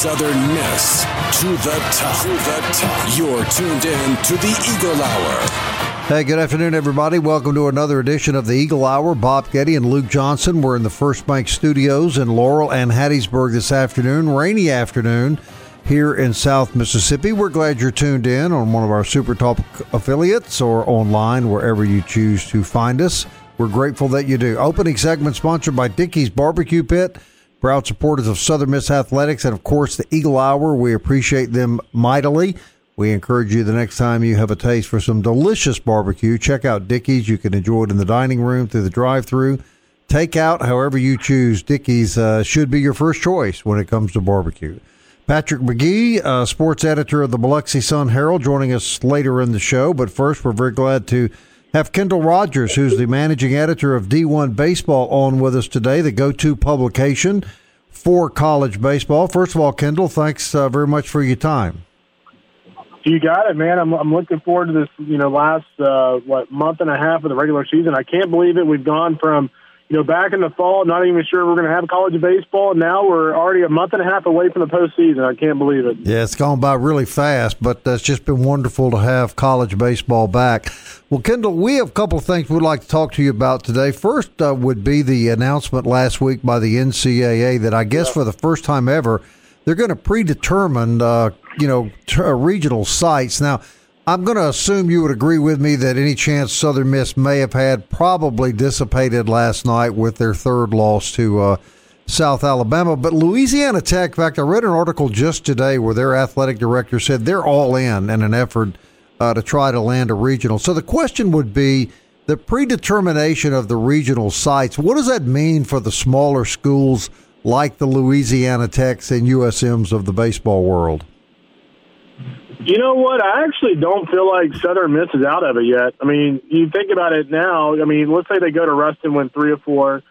Southern Miss to the top. To the top. You're tuned in to the Eagle Hour. Hey, good afternoon, everybody. Welcome to another edition of the Eagle Hour. Bob Getty and Luke Johnson. We're in the First Bank Studios in Laurel and Hattiesburg this afternoon. Rainy afternoon here in South Mississippi. We're glad you're tuned in on one of our Super Talk affiliates or online, wherever you choose to find us. We're grateful that you do. Opening segment sponsored by Dickey's Barbecue Pit. Proud supporters of Southern Miss Athletics and, of course, the Eagle Hour. We appreciate them mightily. We encourage you the next time you have a taste for some delicious barbecue, check out Dickey's. You can enjoy it in the dining room, through the drive through, take out, however you choose. Dickey's uh, should be your first choice when it comes to barbecue. Patrick McGee, uh, sports editor of the Biloxi Sun Herald, joining us later in the show. But first, we're very glad to have Kendall Rogers, who's the managing editor of D1 Baseball, on with us today, the go to publication for college baseball. First of all, Kendall, thanks uh, very much for your time. You got it, man. I'm I'm looking forward to this. You know, last uh, what month and a half of the regular season. I can't believe it. We've gone from you know back in the fall, not even sure we're going to have college baseball. Now we're already a month and a half away from the postseason. I can't believe it. Yeah, it's gone by really fast, but it's just been wonderful to have college baseball back. Well, Kendall, we have a couple of things we'd like to talk to you about today. First uh, would be the announcement last week by the NCAA that I guess yeah. for the first time ever they're going to predetermine, uh, you know, t- regional sites. Now, I'm going to assume you would agree with me that any chance Southern Miss may have had probably dissipated last night with their third loss to uh, South Alabama. But Louisiana Tech, in fact, I read an article just today where their athletic director said they're all in in an effort uh, to try to land a regional. So the question would be the predetermination of the regional sites. What does that mean for the smaller schools like the Louisiana Techs and USMs of the baseball world? You know what? I actually don't feel like Southern Miss is out of it yet. I mean, you think about it now. I mean, let's say they go to Ruston, win three or four,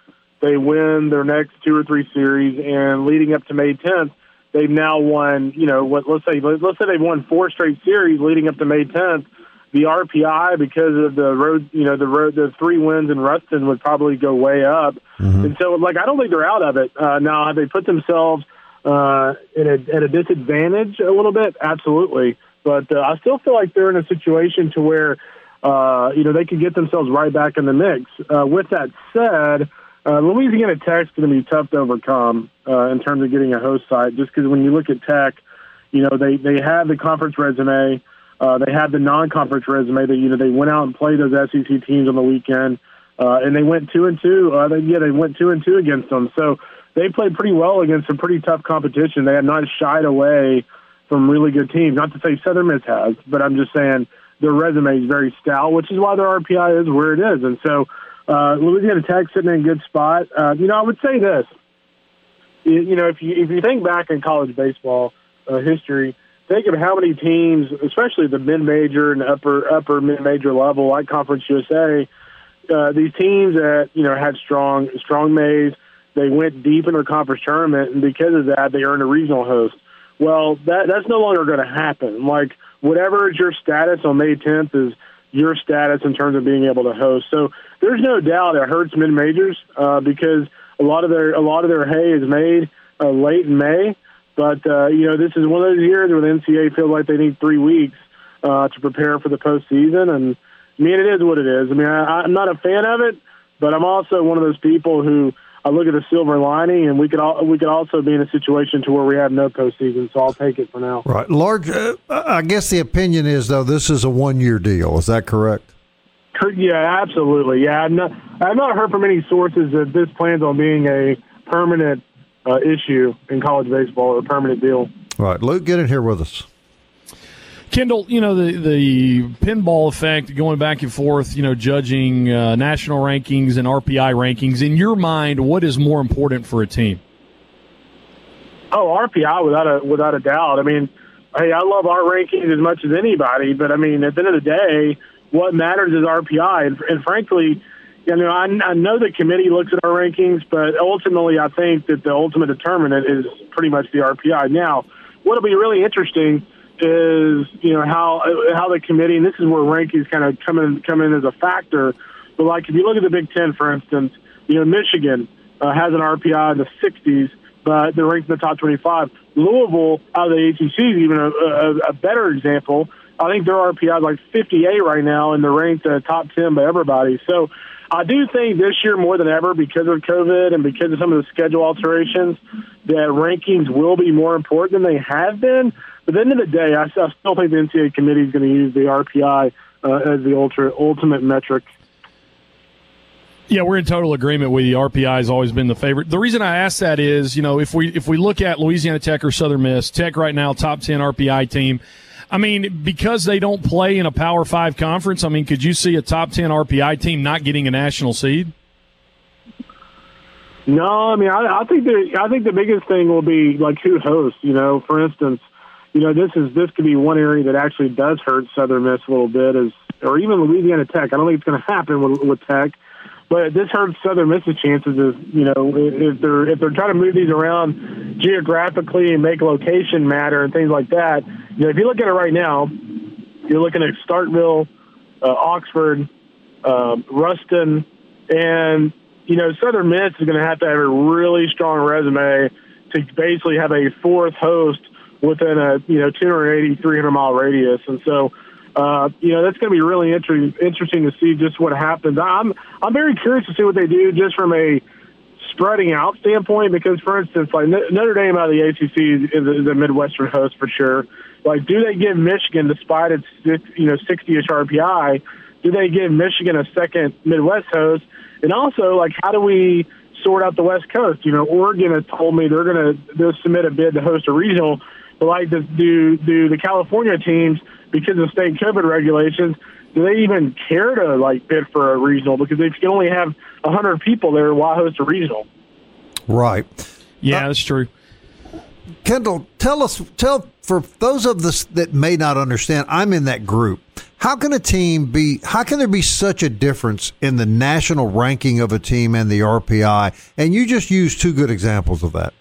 they win their next two or three series, and leading up to May 10th, they've now won. You know, what? Let's say let's say they've won four straight series leading up to May 10th. The RPI, because of the road, you know, the road, the three wins in Ruston would probably go way up. Mm-hmm. And so, like, I don't think they're out of it. Uh, now, have they put themselves uh, at, a, at a disadvantage a little bit? Absolutely. But uh, I still feel like they're in a situation to where, uh, you know, they could get themselves right back in the mix. Uh, with that said, uh, Louisiana Tech's going to be tough to overcome uh, in terms of getting a host site, just because when you look at Tech, you know, they, they have the conference resume. Uh, they have the non-conference resume that you know they went out and played those SEC teams on the weekend, uh, and they went two and two. Uh, they, yeah, they went two and two against them. So they played pretty well against some pretty tough competition. They have not shied away from really good teams. Not to say Southern Miss has, but I'm just saying their resume is very stout, which is why their RPI is where it is. And so uh, Louisiana Tech sitting in a good spot. Uh, you know, I would say this. You, you know, if you if you think back in college baseball uh, history think of how many teams, especially the mid-major and upper upper mid-major level, like Conference USA, uh, these teams that you know had strong strong Mays, they went deep in their conference tournament, and because of that, they earned a regional host. Well, that that's no longer going to happen. Like whatever is your status on May 10th is your status in terms of being able to host. So there's no doubt it hurts mid majors uh, because a lot of their a lot of their hay is made uh, late in May. But uh, you know, this is one of those years where the NCAA feels like they need three weeks uh, to prepare for the postseason, and I mean, it is what it is. I mean, I, I'm not a fan of it, but I'm also one of those people who I look at the silver lining, and we could all, we could also be in a situation to where we have no postseason. So I'll take it for now. Right, large. Uh, I guess the opinion is though this is a one year deal. Is that correct? Yeah, absolutely. Yeah, I've not, I've not heard from any sources that this plans on being a permanent uh, issue in college baseball or a permanent deal. Right, Luke, get in here with us. Kendall, you know the the pinball effect, going back and forth, you know, judging uh, national rankings and RPI rankings. In your mind, what is more important for a team? Oh, RPI without a without a doubt. I mean, hey, I love our rankings as much as anybody, but I mean, at the end of the day, what matters is RPI, and, and frankly. You know, I, I know the committee looks at our rankings, but ultimately, I think that the ultimate determinant is pretty much the RPI. Now, what'll be really interesting is you know how how the committee and this is where rankings kind of come in come in as a factor. But like if you look at the Big Ten, for instance, you know Michigan uh, has an RPI in the 60s, but they're ranked in the top 25. Louisville out of the ACC is even a, a, a better example. I think their RPI is like 58 right now, and they're ranked uh, top 10 by everybody. So I do think this year more than ever, because of COVID and because of some of the schedule alterations, that rankings will be more important than they have been. But at the end of the day, I, I still think the NCAA committee is going to use the RPI uh, as the ultra, ultimate metric. Yeah, we're in total agreement with you. RPI has always been the favorite. The reason I ask that is, you know, if we if we look at Louisiana Tech or Southern Miss, Tech right now top ten RPI team. I mean, because they don't play in a Power Five conference. I mean, could you see a top ten RPI team not getting a national seed? No, I mean, I, I think the I think the biggest thing will be like who hosts. You know, for instance, you know, this is this could be one area that actually does hurt Southern Miss a little bit, is or even Louisiana Tech. I don't think it's going to happen with, with Tech, but this hurts Southern Miss's chances. Is you know if they're if they're trying to move these around geographically and make location matter and things like that. You know, if you look at it right now, you're looking at Starkville, uh, Oxford, um, Ruston, and you know Southern Miss is going to have to have a really strong resume to basically have a fourth host within a you know 280 300 mile radius. And so uh, you know that's going to be really interesting interesting to see just what happens. I'm i'm very curious to see what they do just from a spreading out standpoint because for instance like notre dame out of the acc is, a midwestern host for sure. Like do they give michigan despite its you know 60ish rpi do they give michigan a second midwest host? And also like how do we sort out the west coast? You know oregon has told me they're going to submit a bid to host a regional like do do the California teams because of state COVID regulations? Do they even care to like bid for a regional because they can only have hundred people there? Why host a regional? Right. Yeah, uh, that's true. Kendall, tell us, tell for those of us that may not understand, I'm in that group. How can a team be? How can there be such a difference in the national ranking of a team and the RPI? And you just used two good examples of that.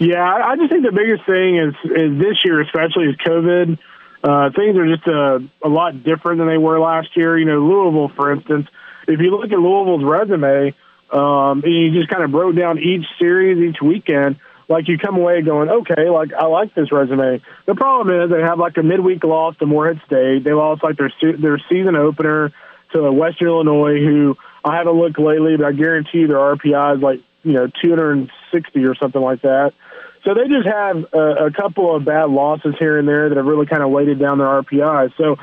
Yeah, I just think the biggest thing is is this year, especially, is COVID. Uh, things are just a, a lot different than they were last year. You know, Louisville, for instance, if you look at Louisville's resume, um, and you just kind of broke down each series, each weekend, like you come away going, okay, like I like this resume. The problem is they have like a midweek loss to Morehead State. They lost like their their season opener to Western Illinois, who I haven't looked lately, but I guarantee their RPI is like you know 260 or something like that. So they just have a, a couple of bad losses here and there that have really kind of weighted down their RPI. So,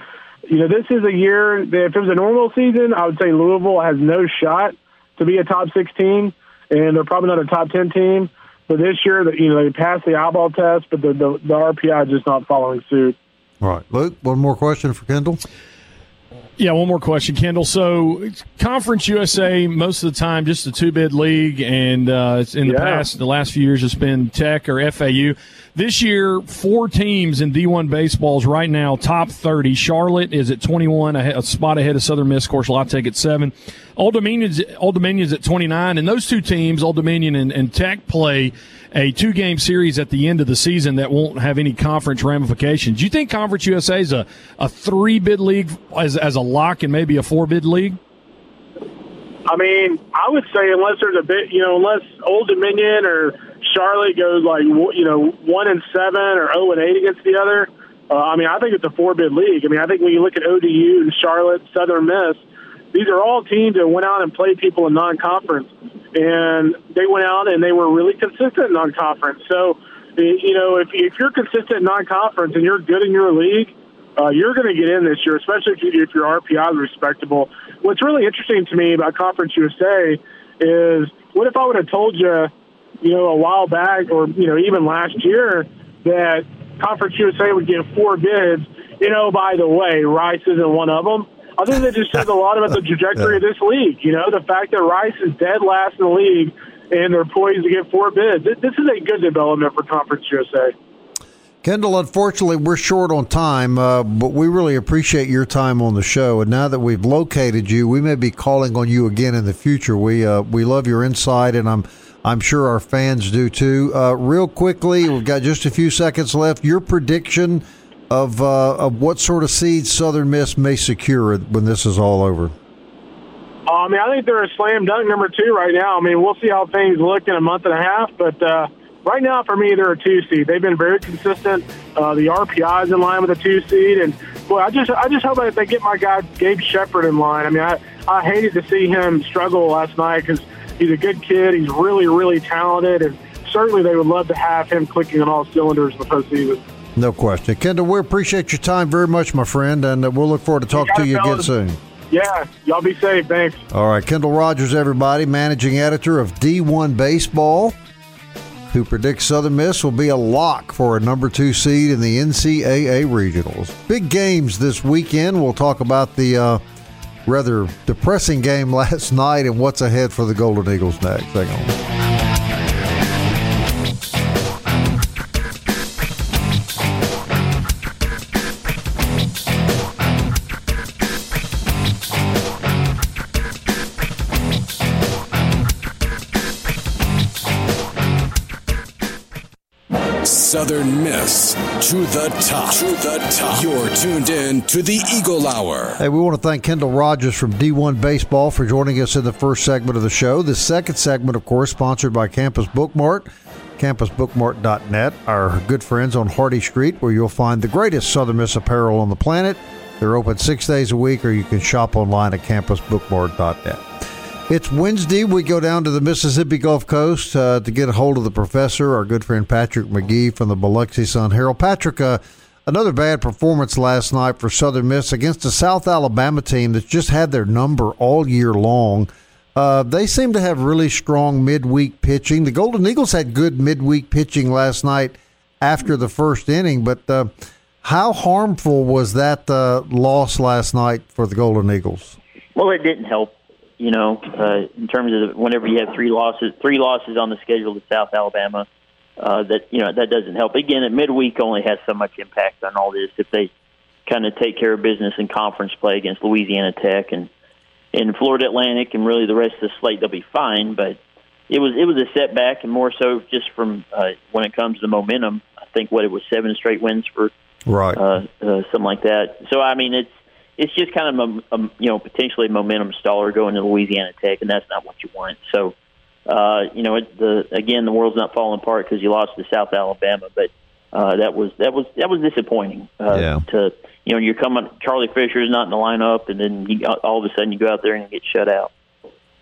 you know, this is a year that if it was a normal season, I would say Louisville has no shot to be a top 16, and they're probably not a top 10 team. But this year, you know, they passed the eyeball test, but the, the, the RPI is just not following suit. All right. Luke, one more question for Kendall. Yeah, one more question, Kendall. So, Conference USA, most of the time, just a two bid league, and uh, in the yeah. past, the last few years, it's been Tech or FAU. This year, four teams in D1 baseballs right now, top 30. Charlotte is at 21, a, spot ahead of Southern Miss. Of course, La Tech at seven. Old Dominion's, Old Dominion's at 29, and those two teams, Old Dominion and, and Tech, play a two game series at the end of the season that won't have any conference ramifications. Do you think Conference USA is a, a three bid league as, as a lock and maybe a four bid league? I mean, I would say unless there's a bit, you know, unless Old Dominion or Charlotte goes like, you know, one and seven or zero and eight against the other. Uh, I mean, I think it's a four bid league. I mean, I think when you look at ODU and Charlotte, Southern Miss, these are all teams that went out and played people in non conference and they went out and they were really consistent non-conference. So, you know, if, if you're consistent non-conference and you're good in your league, uh, you're going to get in this year, especially if, you, if your RPI is respectable. What's really interesting to me about Conference USA is what if I would have told you, you know, a while back or, you know, even last year that Conference USA would get four bids. You know, by the way, Rice isn't one of them. I think that just says a lot about the trajectory of this league. You know, the fact that Rice is dead last in the league and they're poised to get four bids. This is a good development for Conference USA. Kendall, unfortunately, we're short on time, uh, but we really appreciate your time on the show. And now that we've located you, we may be calling on you again in the future. We uh, we love your insight, and I'm I'm sure our fans do too. Uh, real quickly, we've got just a few seconds left. Your prediction of uh, of what sort of seeds Southern Miss may secure when this is all over. Uh, I mean, I think they're a slam dunk number two right now. I mean, we'll see how things look in a month and a half, but uh, right now for me, they're a two seed. They've been very consistent. Uh, the RPI is in line with a two seed, and boy, I just I just hope that they get my guy Gabe Shepard in line. I mean, I I hated to see him struggle last night because he's a good kid. He's really really talented, and certainly they would love to have him clicking on all cylinders in the postseason. No question. Kendall, we appreciate your time very much, my friend, and uh, we'll look forward to talking to you again soon. Yeah, y'all be safe. Thanks. All right, Kendall Rogers, everybody, managing editor of D1 Baseball, who predicts Southern Miss will be a lock for a number two seed in the NCAA regionals. Big games this weekend. We'll talk about the uh, rather depressing game last night and what's ahead for the Golden Eagles next. Hang on. Southern Miss to the top. To the top. You're tuned in to the Eagle Hour. Hey, we want to thank Kendall Rogers from D1 Baseball for joining us in the first segment of the show. The second segment, of course, sponsored by Campus Bookmart, campusbookmart.net, our good friends on Hardy Street, where you'll find the greatest Southern Miss apparel on the planet. They're open six days a week, or you can shop online at campusbookmart.net. It's Wednesday. We go down to the Mississippi Gulf Coast uh, to get a hold of the professor, our good friend Patrick McGee from the Biloxi Sun Herald. Patrick, uh, another bad performance last night for Southern Miss against a South Alabama team that's just had their number all year long. Uh, they seem to have really strong midweek pitching. The Golden Eagles had good midweek pitching last night after the first inning, but uh, how harmful was that uh, loss last night for the Golden Eagles? Well, it didn't help you know, uh, in terms of whenever you have three losses, three losses on the schedule to South Alabama, uh, that you know that doesn't help. Again, at midweek only has so much impact on all this. If they kind of take care of business in conference play against Louisiana Tech and in Florida Atlantic and really the rest of the slate, they'll be fine. But it was it was a setback, and more so just from uh, when it comes to momentum. I think what it was seven straight wins for right uh, uh, something like that. So I mean, it's it's just kind of a, a you know potentially a momentum staller going to Louisiana Tech, and that's not what you want. So, uh, you know, it, the again the world's not falling apart because you lost to South Alabama, but uh, that was that was that was disappointing. Uh, yeah. To you know, you're coming. Charlie Fisher is not in the lineup, and then you, all of a sudden you go out there and get shut out.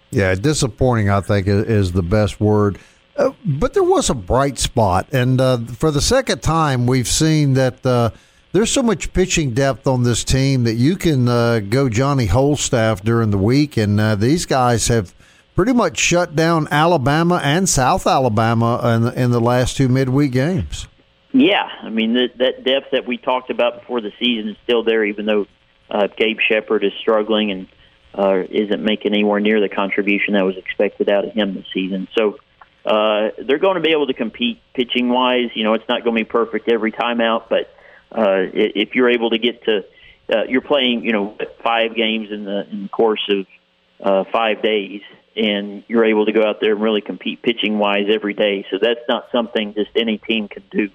Yeah, disappointing. I think is the best word. Uh, but there was a bright spot, and uh, for the second time, we've seen that uh, there's so much pitching depth on this team that you can uh, go Johnny Holstaff during the week, and uh, these guys have pretty much shut down Alabama and South Alabama in the, in the last two midweek games. Yeah, I mean that, that depth that we talked about before the season is still there, even though uh, Gabe Shepard is struggling and uh, isn't making anywhere near the contribution that was expected out of him this season. So uh, they're going to be able to compete pitching wise. You know, it's not going to be perfect every time out, but uh, if you're able to get to, uh, you're playing, you know, five games in the in the course of uh, five days, and you're able to go out there and really compete pitching wise every day. So that's not something just any team can do.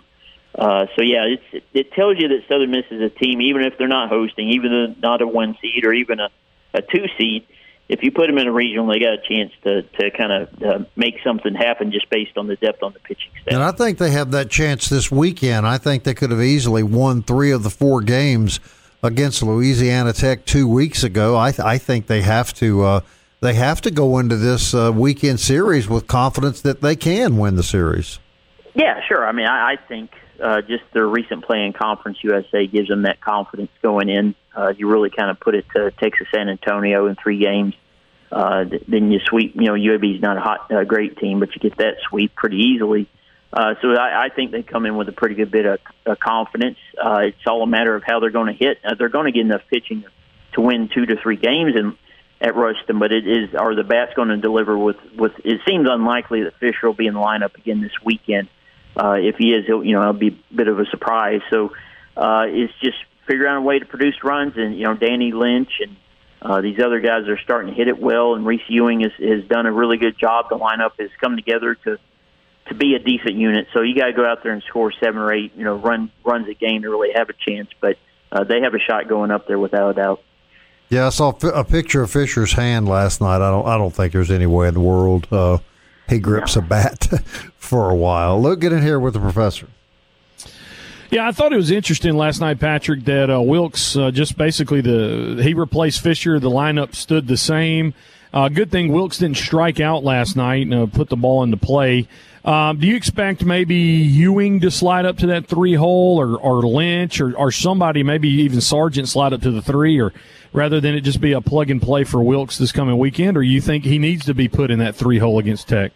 Uh, so yeah, it's, it tells you that Southern Miss is a team, even if they're not hosting, even though not a one seed or even a, a two seed if you put them in a regional, they got a chance to to kind of uh, make something happen just based on the depth on the pitching staff. And I think they have that chance this weekend. I think they could have easily won three of the four games against Louisiana Tech two weeks ago. I, th- I think they have to uh, they have to go into this uh, weekend series with confidence that they can win the series. Yeah, sure. I mean, I, I think uh, just their recent play in Conference USA gives them that confidence going in. Uh, you really kind of put it to Texas San Antonio in three games. Uh, then you sweep. You know, UAB is not a hot, uh, great team, but you get that sweep pretty easily. Uh, so I, I think they come in with a pretty good bit of, of confidence. Uh, it's all a matter of how they're going to hit. Uh, they're going to get enough pitching to win two to three games in, at Ruston, but it is are the bats going to deliver with with? It seems unlikely that Fisher will be in the lineup again this weekend. Uh, if he is, he'll, you know, it'll be a bit of a surprise. So uh, it's just figure out a way to produce runs, and you know, Danny Lynch and uh, these other guys are starting to hit it well, and Reese Ewing has, has done a really good job. The lineup has come together to to be a decent unit. So you got to go out there and score seven or eight, you know, run runs a game to really have a chance. But uh, they have a shot going up there without a doubt. Yeah, I saw a picture of Fisher's hand last night. I don't, I don't think there's any way in the world uh, he grips yeah. a bat for a while. Look, get in here with the professor. Yeah, I thought it was interesting last night, Patrick, that uh, Wilkes uh, just basically the he replaced Fisher. The lineup stood the same. Uh, good thing Wilkes didn't strike out last night and uh, put the ball into play. Um, do you expect maybe Ewing to slide up to that three hole, or, or Lynch, or, or somebody, maybe even Sargent slide up to the three, or rather than it just be a plug and play for Wilkes this coming weekend, or you think he needs to be put in that three hole against Tech?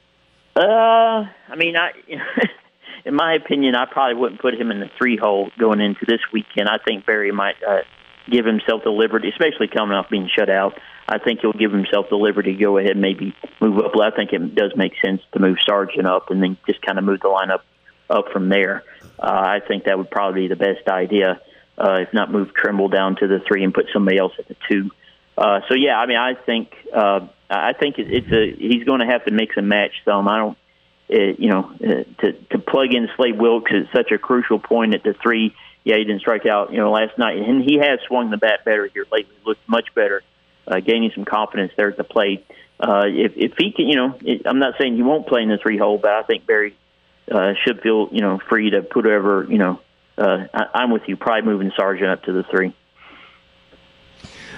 Uh, I mean, I, in my opinion, I probably wouldn't put him in the three hole going into this weekend. I think Berry might uh, give himself the liberty, especially coming off being shut out. I think he'll give himself the liberty to go ahead and maybe move up. I think it does make sense to move Sargent up and then just kind of move the lineup up from there. Uh, I think that would probably be the best idea. Uh, if not, move Trimble down to the three and put somebody else at the two. Uh, so yeah, I mean, I think uh, I think it's a he's going to have to mix and match some. I don't, uh, you know, uh, to to plug in Slade Wilkes at such a crucial point at the three. Yeah, he didn't strike out, you know, last night, and he has swung the bat better here lately. Looked much better uh, gaining some confidence there at the plate. Uh, if if he can, you know, it, I'm not saying he won't play in the three hole, but I think Berry uh, should feel you know free to put whatever you know. Uh, I, I'm with you. Probably moving Sargent up to the three.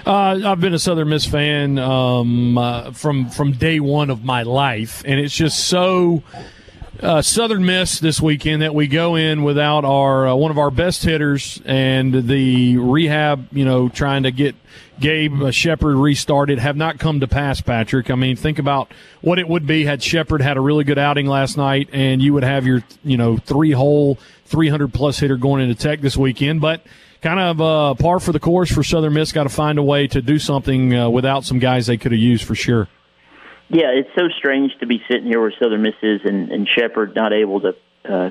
Uh, I've been a Southern Miss fan um, uh, from from day one of my life, and it's just so uh, Southern Miss this weekend that we go in without our uh, one of our best hitters and the rehab, you know, trying to get Gabe uh, Shepard restarted have not come to pass, Patrick. I mean, think about what it would be had Shepard had a really good outing last night and you would have your, you know, three hole, 300 plus hitter going into Tech this weekend. But kind of uh, par for the course for Southern Miss. Got to find a way to do something uh, without some guys they could have used for sure. Yeah, it's so strange to be sitting here where Southern Miss is and, and Shepard not able to. Uh,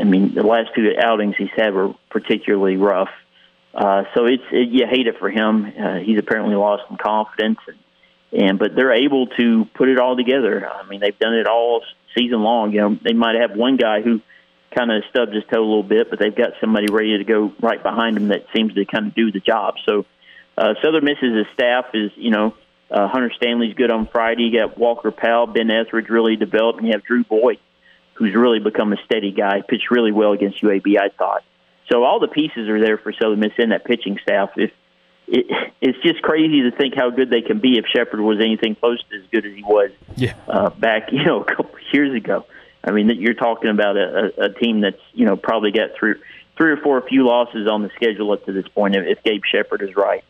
I mean, the last two outings he's had were particularly rough. Uh, so it's it, you hate it for him. Uh, he's apparently lost some confidence, and, and but they're able to put it all together. I mean, they've done it all season long. You know, they might have one guy who kind of stubs his toe a little bit, but they've got somebody ready to go right behind him that seems to kind of do the job. So uh, Southern Miss's staff is, you know, uh, Hunter Stanley's good on Friday. You got Walker Powell, Ben Etheridge really developed, and you have Drew Boyd, who's really become a steady guy. Pitched really well against UAB, I thought. So all the pieces are there for Southern Miss in that pitching staff. If it, it's just crazy to think how good they can be if Shepard was anything close to as good as he was yeah. uh, back, you know, a couple years ago. I mean, you're talking about a, a, a team that's you know probably got three, three or four a few losses on the schedule up to this point if, if Gabe Shepard is right.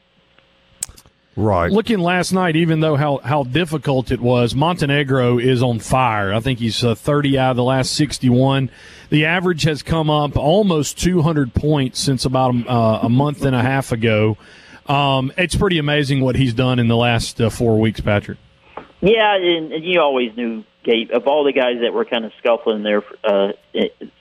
Right. Looking last night, even though how, how difficult it was, Montenegro is on fire. I think he's uh, 30 out of the last 61. The average has come up almost 200 points since about uh, a month and a half ago. Um, it's pretty amazing what he's done in the last uh, four weeks, Patrick. Yeah, and, and you always knew Gabe of all the guys that were kind of scuffling there uh,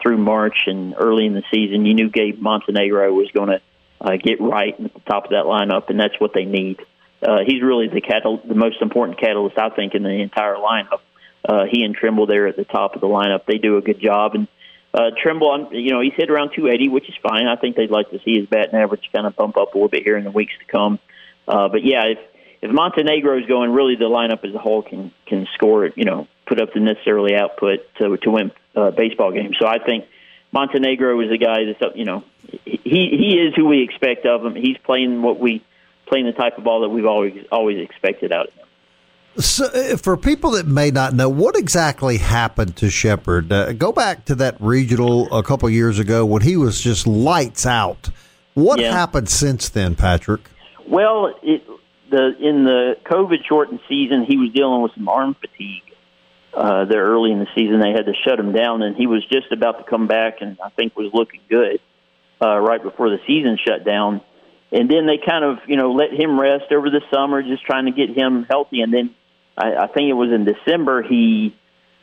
through March and early in the season. You knew Gabe Montenegro was going to uh, get right at the top of that lineup, and that's what they need uh, he's really the catal- the most important catalyst I think in the entire lineup. Uh, he and Trimble there at the top of the lineup, they do a good job. And uh, Trimble, you know, he's hit around 280, which is fine. I think they'd like to see his batting average kind of bump up a little bit here in the weeks to come. Uh, but yeah, if if is going, really the lineup as a whole can can score. You know, put up the necessarily output to to win uh, baseball games. So I think Montenegro is a guy that's you know he he is who we expect of him. He's playing what we playing the type of ball that we've always always expected out of him. So, uh, for people that may not know, what exactly happened to Shepard? Uh, go back to that regional a couple years ago when he was just lights out. What yeah. happened since then, Patrick? Well, it, the in the COVID shortened season, he was dealing with some arm fatigue, uh, there early in the season. They had to shut him down, and he was just about to come back, and I think was looking good uh, right before the season shut down. And then they kind of, you know, let him rest over the summer, just trying to get him healthy. And then I, I think it was in December he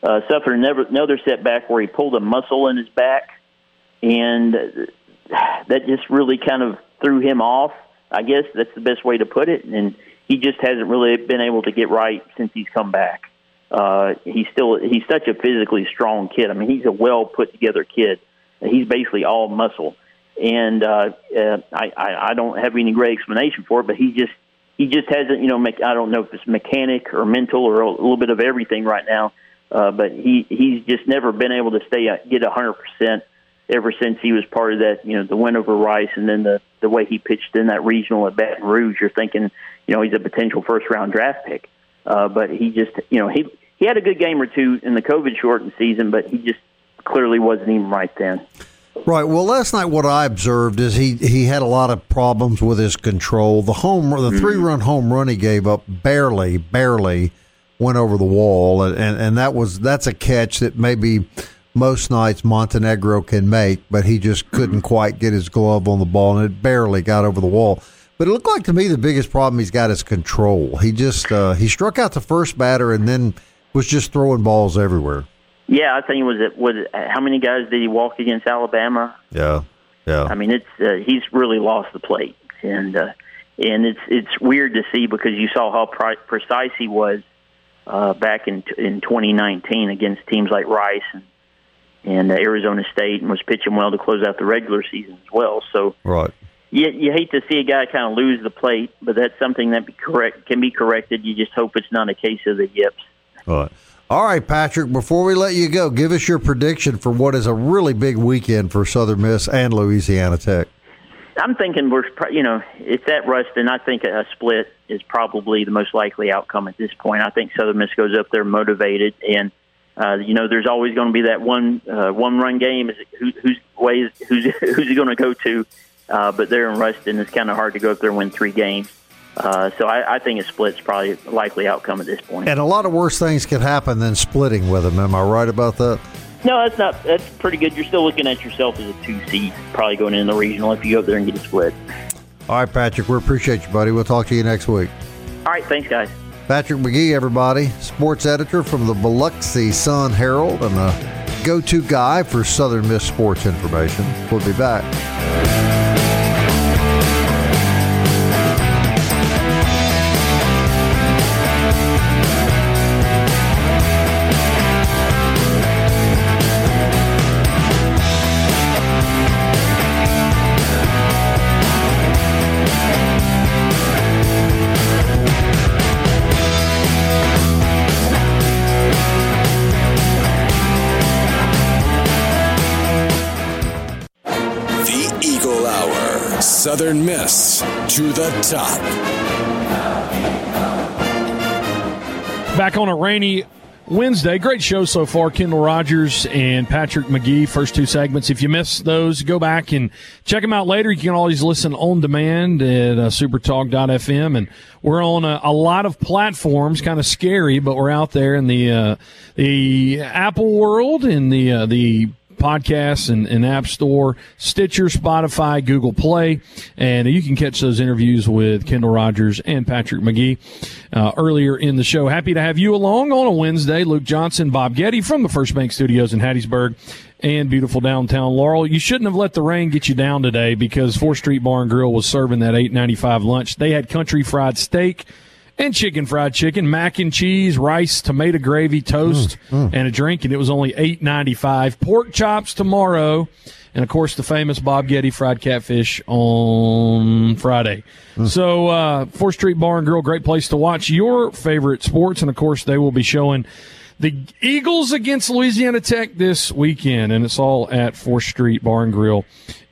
uh, suffered another, another setback where he pulled a muscle in his back, and that just really kind of threw him off. I guess that's the best way to put it. And he just hasn't really been able to get right since he's come back. Uh, he's still he's such a physically strong kid. I mean, he's a well put together kid. He's basically all muscle, and uh, uh, I, I I don't have any great explanation for it, but he just he just hasn't you know make, I don't know if it's mechanic or mental or a little bit of everything right now, uh, but he he's just never been able to stay get a hundred percent ever since he was part of that, you know, the win over Rice and then the the way he pitched in that regional at Baton Rouge, you're thinking, you know, he's a potential first round draft pick. Uh, but he just, you know, he he had a good game or two in the COVID shortened season, but he just clearly wasn't even right then. Right. Well, last night what I observed is he he had a lot of problems with his control. The home, the mm-hmm. three run home run he gave up barely, barely went over the wall, and, and and that was that's a catch that maybe most nights Montenegro can make, but he just couldn't quite get his glove on the ball, and it barely got over the wall. But it looked like to me the biggest problem he's got is control. He just uh, he struck out the first batter and then was just throwing balls everywhere. Yeah, I think it was it was how many guys did he walk against Alabama? Yeah, yeah. I mean, it's uh, he's really lost the plate, and uh, and it's it's weird to see because you saw how pre- precise he was uh, back in in 2019 against teams like Rice and and uh, Arizona State, and was pitching well to close out the regular season as well. So, right. You, you hate to see a guy kind of lose the plate, but that's something that be correct can be corrected. You just hope it's not a case of the yips. All right. All right, Patrick, before we let you go, give us your prediction for what is a really big weekend for Southern Miss and Louisiana Tech. I'm thinking we're, you know, it's at Ruston. I think a split is probably the most likely outcome at this point. I think Southern Miss goes up there motivated, and uh, you know, there's always going to be that one uh, one run game. Is it, who, whose way is who's who's he going to go to? Uh, but there in Ruston, it's kind of hard to go up there and win three games. Uh, so I, I think a split's probably a likely outcome at this point. And a lot of worse things could happen than splitting with them. Am I right about that? No, that's not. That's pretty good. You're still looking at yourself as a two seed, probably going in the regional if you go up there and get a split. All right, Patrick. We appreciate you, buddy. We'll talk to you next week. All right, thanks, guys. Patrick McGee, everybody, sports editor from the Biloxi Sun Herald and the go to guy for Southern Miss sports information. We'll be back. Southern Miss to the top. Back on a rainy Wednesday. Great show so far. Kendall Rogers and Patrick McGee, first two segments. If you missed those, go back and check them out later. You can always listen on demand at uh, supertalk.fm. And we're on a, a lot of platforms, kind of scary, but we're out there in the, uh, the Apple world, in the, uh, the podcasts and, and App Store, Stitcher, Spotify, Google Play, and you can catch those interviews with Kendall Rogers and Patrick McGee uh, earlier in the show. Happy to have you along on a Wednesday. Luke Johnson, Bob Getty from the First Bank Studios in Hattiesburg and beautiful downtown Laurel. You shouldn't have let the rain get you down today because Fourth Street Bar and Grill was serving that eight ninety five lunch. They had country fried steak and chicken fried chicken, mac and cheese, rice, tomato gravy, toast, mm, mm. and a drink, and it was only eight ninety five. Pork chops tomorrow, and of course the famous Bob Getty fried catfish on Friday. Mm. So uh, Fourth Street Bar and Grill, great place to watch your favorite sports, and of course they will be showing the Eagles against Louisiana Tech this weekend, and it's all at Fourth Street Bar and Grill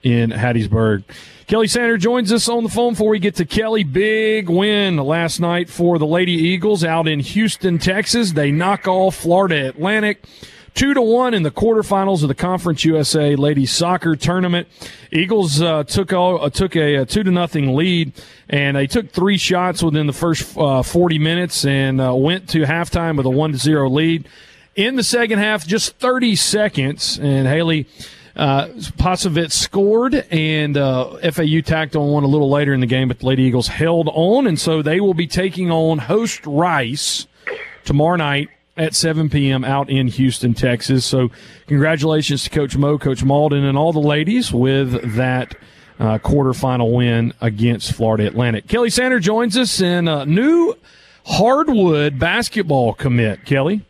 in Hattiesburg. Kelly Sander joins us on the phone before we get to Kelly. Big win last night for the Lady Eagles out in Houston, Texas. They knock off Florida Atlantic two to one in the quarterfinals of the Conference USA Ladies Soccer Tournament. Eagles uh, took all, uh, took a, a, two to nothing lead, and they took three shots within the first uh, 40 minutes and uh, went to halftime with a one to zero lead. in the second half, just 30 seconds, and Haley uh, Posovitz scored, and uh, FAU tacked on one a little later in the game, but the Lady Eagles held on, and so they will be taking on host Rice tomorrow night at 7 p.m. out in Houston, Texas. So, congratulations to Coach Mo, Coach Malden, and all the ladies with that uh, quarterfinal win against Florida Atlantic. Kelly Sander joins us in a new hardwood basketball commit. Kelly.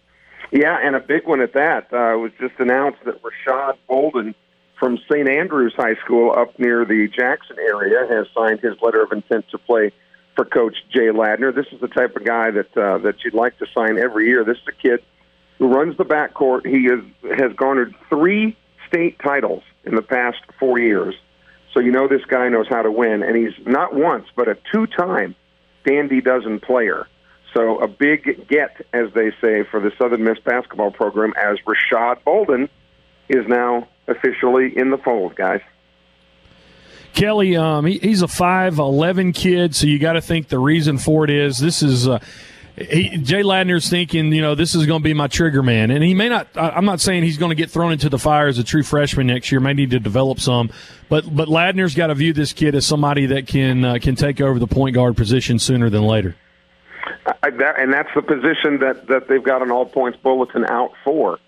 Yeah, and a big one at that. Uh, it was just announced that Rashad Bolden from St. Andrews High School up near the Jackson area has signed his letter of intent to play for Coach Jay Ladner. This is the type of guy that uh, that you'd like to sign every year. This is a kid who runs the backcourt. He is, has garnered three state titles in the past four years. So you know this guy knows how to win, and he's not once but a two-time Dandy Dozen player. So a big get, as they say, for the Southern Miss basketball program as Rashad Bolden is now officially in the fold, guys. Kelly, um, he, he's a five eleven kid, so you got to think the reason for it is this is. Uh, he, Jay Ladner's thinking, you know, this is going to be my trigger man, and he may not. I'm not saying he's going to get thrown into the fire as a true freshman next year. May need to develop some, but but Ladner's got to view this kid as somebody that can uh, can take over the point guard position sooner than later. I, that, and that's the position that, that they've got an all points bulletin out for.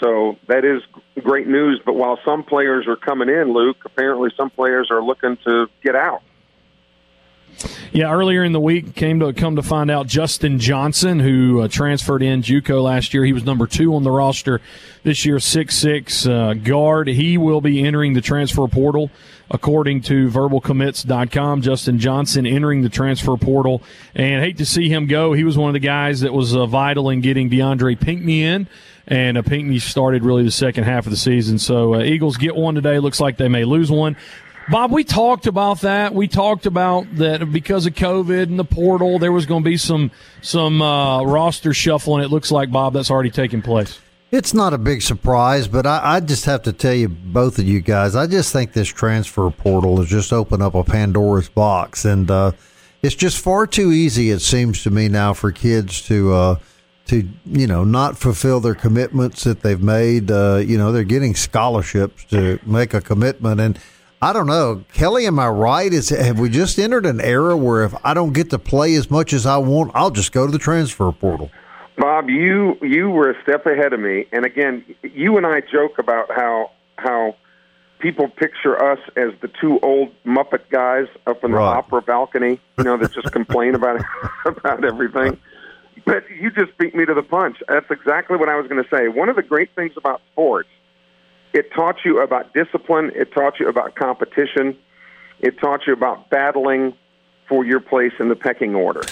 So that is great news. But while some players are coming in, Luke, apparently some players are looking to get out. Yeah, earlier in the week came to come to find out Justin Johnson, who uh, transferred in JUCO last year. He was number two on the roster this year, six six uh, guard. He will be entering the transfer portal, according to VerbalCommits.com. Justin Johnson entering the transfer portal, and hate to see him go. He was one of the guys that was uh, vital in getting DeAndre Pinkney in. And uh, Pinkney started really the second half of the season. So uh, Eagles get one today. Looks like they may lose one. Bob, we talked about that. We talked about that because of COVID and the portal, there was going to be some some uh, roster shuffling. It looks like Bob, that's already taken place. It's not a big surprise, but I, I, just have to tell you, both of you guys, I just think this transfer portal has just opened up a Pandora's box, and uh, it's just far too easy. It seems to me now for kids to. Uh, to you know not fulfill their commitments that they've made. Uh, you know they're getting scholarships to make a commitment, and I don't know, Kelly. Am I right? Is have we just entered an era where if I don't get to play as much as I want, I'll just go to the transfer portal? Bob, you you were a step ahead of me, and again, you and I joke about how how people picture us as the two old Muppet guys up in the right. opera balcony, you know, that just complain about about everything. But you just beat me to the punch. That's exactly what I was going to say. One of the great things about sports it taught you about discipline. It taught you about competition. It taught you about battling for your place in the pecking order.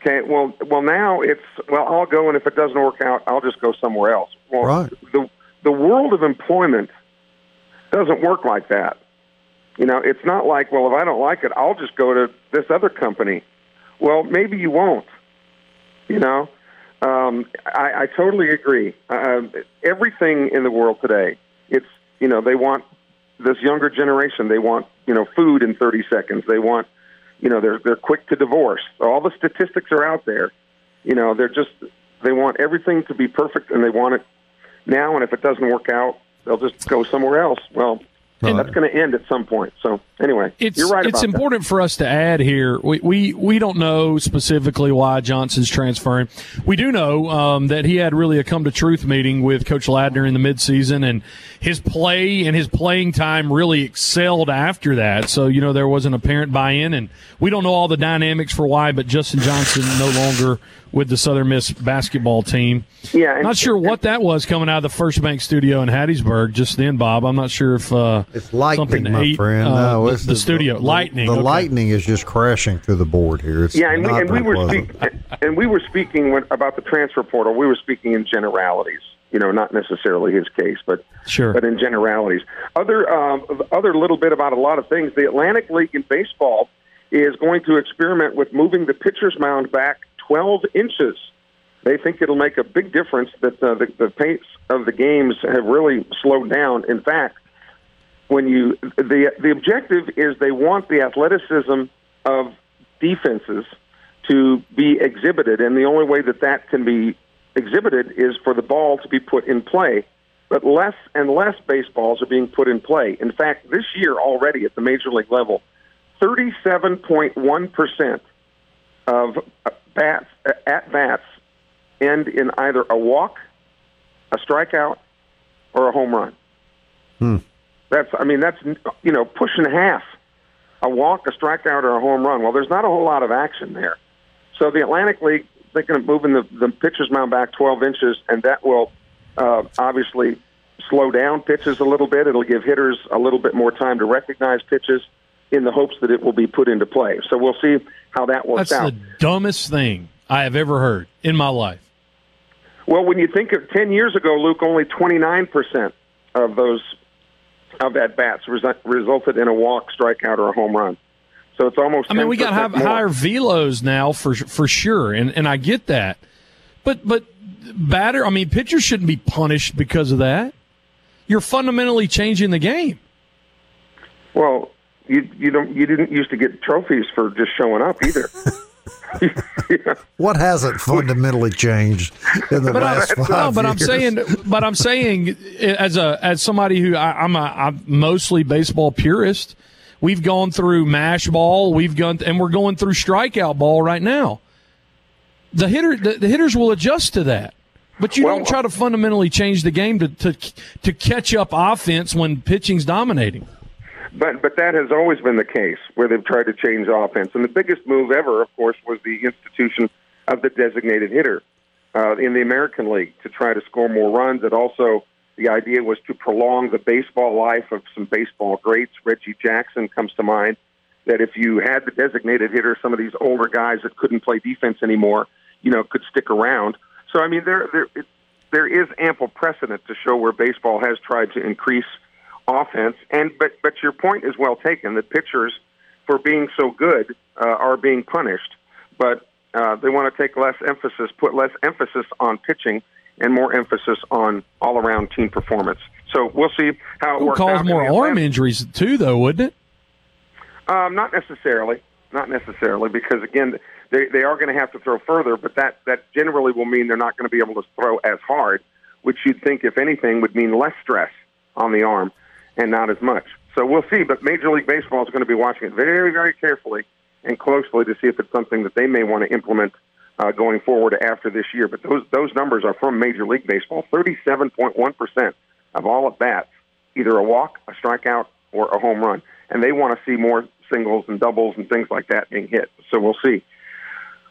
Okay, well, well, now it's well. I'll go, and if it doesn't work out, I'll just go somewhere else. Well, right. the the world of employment doesn't work like that. You know, it's not like, well, if I don't like it, I'll just go to this other company. Well, maybe you won't. You know, um, I, I totally agree. Uh, everything in the world today it's you know they want this younger generation. They want you know food in 30 seconds. They want you know they're they're quick to divorce. All the statistics are out there. You know they're just they want everything to be perfect and they want it now. And if it doesn't work out, they'll just go somewhere else. Well, Right. That's going to end at some point. So anyway, it's, you're right. It's important that. for us to add here. We, we we don't know specifically why Johnson's transferring. We do know um, that he had really a come to truth meeting with Coach Ladner in the midseason, and his play and his playing time really excelled after that. So you know there was an apparent buy in, and we don't know all the dynamics for why, but Justin Johnson no longer with the Southern Miss basketball team. Yeah, and, not sure what that was coming out of the First Bank studio in Hattiesburg just then, Bob. I'm not sure if uh, it's lightning, my ate, friend. Uh, no, the, the, studio the, lightning. The okay. lightning is just crashing through the board here. It's yeah, and we, and we were speak, and we were speaking about the transfer portal. We were speaking in generalities. You know, not necessarily his case, but sure. but in generalities. Other um, other little bit about a lot of things. The Atlantic League in baseball is going to experiment with moving the pitcher's mound back 12 inches they think it'll make a big difference that uh, the, the pace of the games have really slowed down. In fact, when you the the objective is they want the athleticism of defenses to be exhibited, and the only way that that can be exhibited is for the ball to be put in play. But less and less baseballs are being put in play. In fact, this year already at the major league level, 37.1% of bats, at bats end in either a walk, a strikeout, or a home run. Hmm. That's, I mean, that's you know pushing half. A walk, a strikeout, or a home run. Well, there's not a whole lot of action there. So the Atlantic League thinking of moving the, the pitcher's mound back 12 inches, and that will uh, obviously slow down pitches a little bit. It'll give hitters a little bit more time to recognize pitches in the hopes that it will be put into play. So we'll see how that works That's out. the dumbest thing I have ever heard in my life. Well, when you think of 10 years ago, Luke, only 29% of those of at bats resulted in a walk, strikeout, or a home run. So it's almost. I mean, we got higher velos now for for sure, and and I get that, but but batter. I mean, pitchers shouldn't be punished because of that. You're fundamentally changing the game. Well, you you don't you didn't used to get trophies for just showing up either. yeah. What hasn't fundamentally changed in the but last I, five no, but years? I'm saying, but I'm saying, as a as somebody who I, I'm a I'm mostly baseball purist, we've gone through mash ball, we've gone, and we're going through strikeout ball right now. The hitter, the, the hitters will adjust to that. But you Well- don't try to fundamentally change the game to, to to catch up offense when pitching's dominating. But but that has always been the case where they've tried to change offense. And the biggest move ever, of course, was the institution of the designated hitter uh, in the American League to try to score more runs. It also the idea was to prolong the baseball life of some baseball greats. Reggie Jackson comes to mind. That if you had the designated hitter, some of these older guys that couldn't play defense anymore, you know, could stick around. So I mean, there there it, there is ample precedent to show where baseball has tried to increase offense. And but but your point is well taken. That pitchers, for being so good, uh, are being punished. But uh, they want to take less emphasis, put less emphasis on pitching, and more emphasis on all-around team performance. So we'll see how it It would works cause more arm Atlantic- injuries too, though, wouldn't it? um, not necessarily. Not necessarily, because again, they they are going to have to throw further, but that that generally will mean they're not going to be able to throw as hard, which you'd think, if anything, would mean less stress on the arm and not as much. So we'll see. But Major League Baseball is going to be watching it very, very carefully and closely to see if it's something that they may want to implement uh, going forward after this year. But those those numbers are from Major League Baseball. Thirty-seven point one percent of all at bats, either a walk, a strikeout, or a home run, and they want to see more singles and doubles and things like that being hit. So we'll see.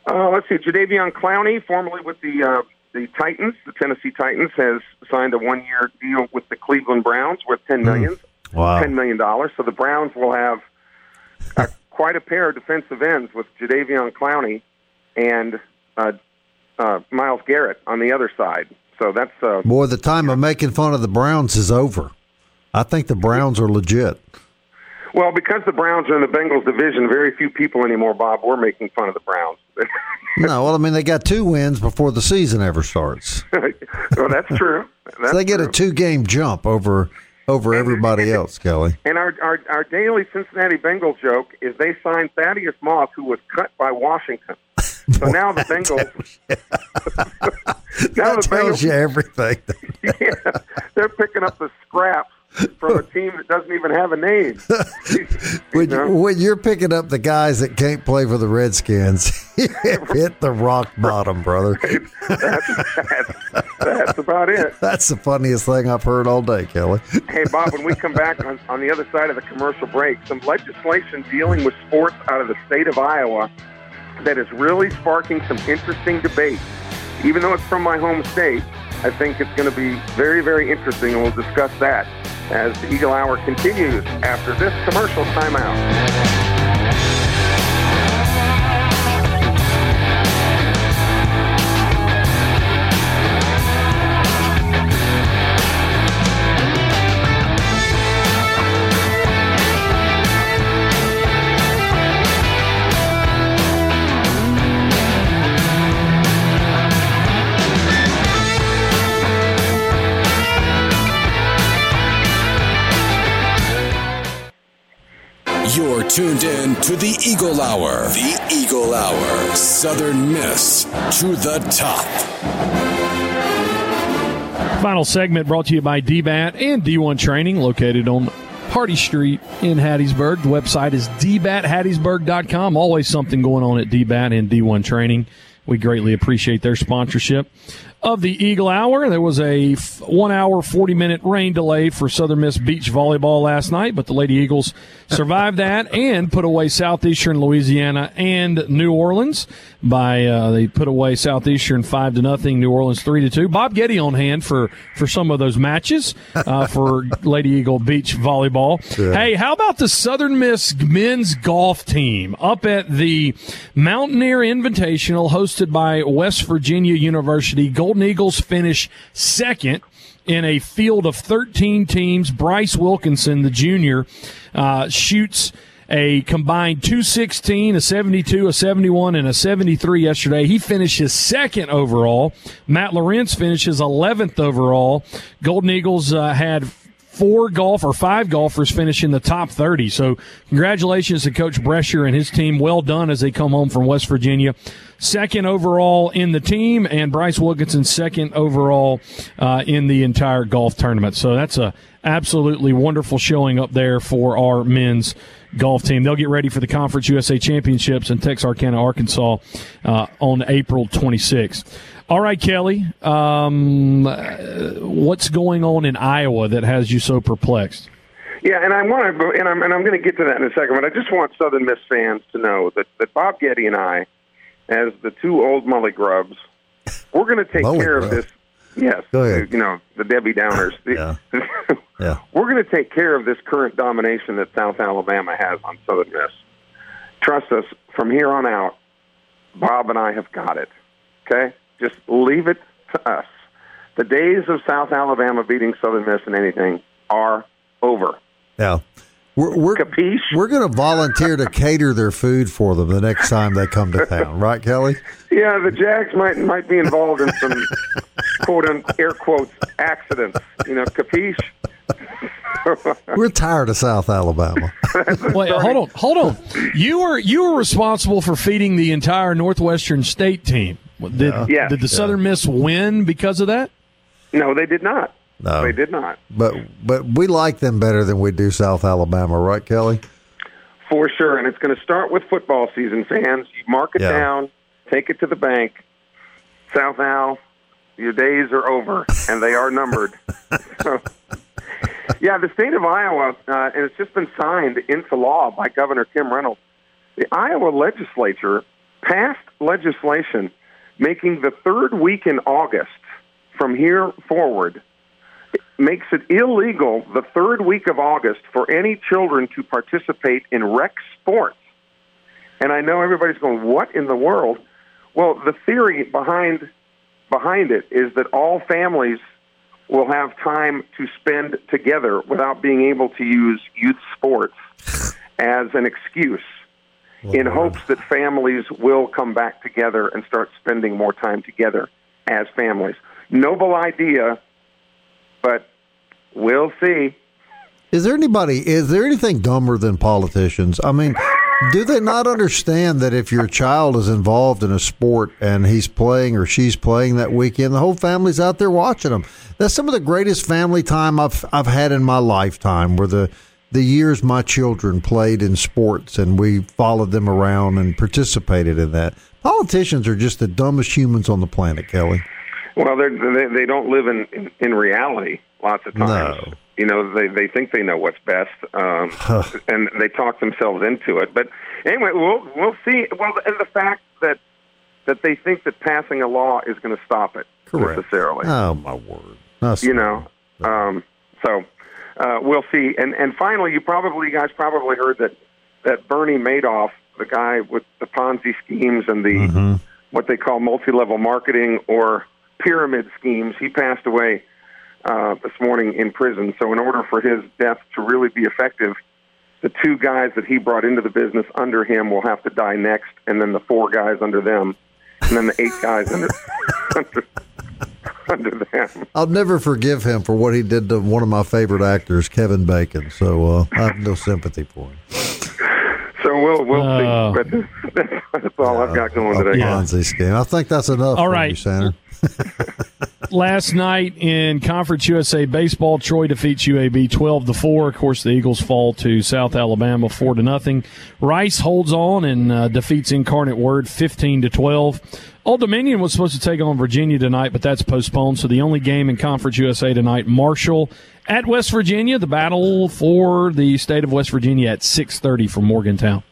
Uh, let's see. Jadeveon Clowney, formerly with the uh, the Titans, the Tennessee Titans, has signed a one-year deal with the Cleveland Browns worth ten million. Wow. ten million dollars. So the Browns will have uh, quite a pair of defensive ends with Jadeveon Clowney and uh, uh, Myles Garrett on the other side. So that's uh, Boy, the time of making fun of the Browns is over. I think the Browns are legit. well because the Browns are in the Bengals division. Very few people anymore, Bob, were making fun of the Browns. No, well, I mean, they got two wins before the season ever starts. well, that's true. That's So they get a two game jump over over everybody else, Kelly. And our, our our daily Cincinnati Bengals joke is they signed Thaddeus Moss, who was cut by Washington. So now the Bengals. now That tells Bengals, you everything. yeah, they're picking up the scraps from a team that doesn't even have a name. When, You know? when you're picking up the guys that can't play for the Redskins, hit the rock bottom, brother. that's, that's, that's about it. That's the funniest thing I've heard all day, Kelly. Hey, Bob, when we come back on, on the other side of the commercial break, some legislation dealing with sports out of the state of Iowa that is really sparking some interesting debate. Even though it's from my home state, I think it's going to be very, very interesting, and we'll discuss that as the Eagle Hour continues after this commercial timeout. Tuned in to the Eagle Hour. The Eagle Hour. Southern Miss to the top. Final segment brought to you by DBAT and D1 Training, located on Hardy Street in Hattiesburg. The website is dbathattiesburg.com. Always something going on at DBAT and D1 Training. We greatly appreciate their sponsorship of the Eagle Hour. There was a one hour, 40 minute rain delay for Southern Miss Beach Volleyball last night, but the Lady Eagles survived that and put away Southeastern Louisiana and New Orleans by, uh, they put away Southeastern 5 to nothing, New Orleans 3 to 2. Bob Getty on hand for, for some of those matches uh, for Lady Eagle Beach Volleyball. Yeah. Hey, how about the Southern Miss men's golf team up at the Mountaineer Invitational hosted by West Virginia University? Golden Eagles finish second in a field of 13 teams. Bryce Wilkinson, the junior, uh, shoots a combined 216, a 72, a 71, and a 73 yesterday. He finishes second overall. Matt Lorenz finishes 11th overall. Golden Eagles uh, had four golf or five golfers finish in the top 30. So congratulations to Coach Brescher and his team. Well done as they come home from West Virginia. Second overall in the team, and Bryce Wilkinson second overall uh, in the entire golf tournament. So that's a absolutely wonderful showing up there for our men's golf team. They'll get ready for the Conference USA Championships in Texarkana, Arkansas uh, on April 26th. All right, Kelly. Um, what's going on in Iowa that has you so perplexed? Yeah, and I want to, and I'm, and I'm going to get to that in a second. But I just want Southern Miss fans to know that that Bob Getty and I, as the two old Mully Grubs, we're going to take care of this. Yes, you know the Debbie Downers. yeah. yeah. We're going to take care of this current domination that South Alabama has on Southern Miss. Trust us. From here on out, Bob and I have got it. Okay. Just leave it to us. The days of South Alabama beating Southern Miss in anything are over. Yeah. We're we're, Capiche? we're going to volunteer to cater their food for them the next time they come to town, right, Kelly? Yeah, the Jags might might be involved in some quote unquote air quotes accidents. You know, capiche? We're tired of South Alabama. Wait, hold on, hold on. You were you were responsible for feeding the entire Northwestern State team. Did, yeah. did the Southern yeah. Miss win because of that? No, they did not. No, they did not. But but we like them better than we do South Alabama, right, Kelly? For sure, and it's going to start with football season, fans. You mark it yeah. down, take it to the bank. South Al, your days are over, and they are numbered. so, yeah, the state of Iowa, uh, and it's just been signed into law by Governor Kim Reynolds. The Iowa legislature passed legislation making the third week in August from here forward makes it illegal the third week of August for any children to participate in rec sports. And I know everybody's going, "What in the world?" Well, the theory behind behind it is that all families will have time to spend together without being able to use youth sports as an excuse in hopes that families will come back together and start spending more time together as families. Noble idea, but we'll see. Is there anybody, is there anything dumber than politicians? I mean, do they not understand that if your child is involved in a sport and he's playing or she's playing that weekend, the whole family's out there watching them? That's some of the greatest family time I've I've had in my lifetime. Where the the years my children played in sports and we followed them around and participated in that. Politicians are just the dumbest humans on the planet, Kelly. Well, they they don't live in, in, in reality lots of times. No. You know, they they think they know what's best, um, and they talk themselves into it. But anyway, we'll we'll see. Well, and the fact that that they think that passing a law is going to stop it Correct. necessarily. Oh my word! That's you know, um, so uh, we'll see. And and finally, you probably you guys probably heard that that Bernie Madoff, the guy with the Ponzi schemes and the mm-hmm. what they call multi-level marketing or pyramid schemes, he passed away uh, this morning in prison. So, in order for his death to really be effective, the two guys that he brought into the business under him will have to die next, and then the four guys under them, and then the eight guys under under, under them. I'll never forgive him for what he did to one of my favorite actors, Kevin Bacon. So uh, I have no sympathy for him. So we'll we'll uh, see. But that's all I've got going today. Ponzi scheme. I think that's enough. All right, you, last night in Conference USA baseball, Troy defeats UAB twelve to four. Of course, the Eagles fall to South Alabama four to nothing. Rice holds on and uh, defeats Incarnate Word fifteen to twelve. Old Dominion was supposed to take on Virginia tonight, but that's postponed. So the only game in Conference USA tonight, Marshall at West Virginia. The battle for the state of West Virginia at six thirty from Morgantown.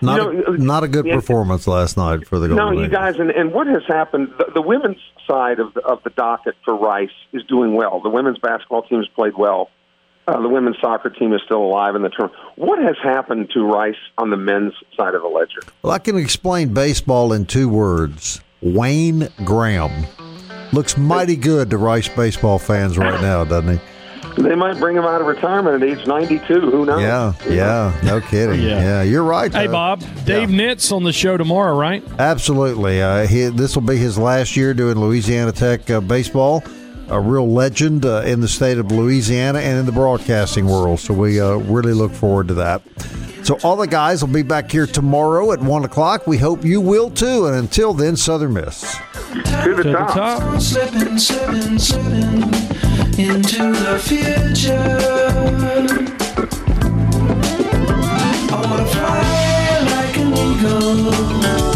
Not, you know, a, not a good performance last night for the Golden No, you guys, and, and what has happened? The, the women's side of the, of the docket for Rice is doing well. The women's basketball team has played well. Uh, the women's soccer team is still alive in the term. What has happened to Rice on the men's side of the ledger? Well, I can explain baseball in two words Wayne Graham. Looks mighty good to Rice baseball fans right now, doesn't he? They might bring him out of retirement at age 92. Who knows? Yeah, yeah, no kidding. yeah. yeah. you're right. Hey, Bob, Dave yeah. Nitz on the show tomorrow, right? Absolutely. Uh, this will be his last year doing Louisiana Tech uh, baseball. A real legend uh, in the state of Louisiana and in the broadcasting world. So we uh, really look forward to that. So all the guys will be back here tomorrow at one o'clock. We hope you will too. And until then, Southern Miss to the, to top. the top. Into the future. I wanna fly like an eagle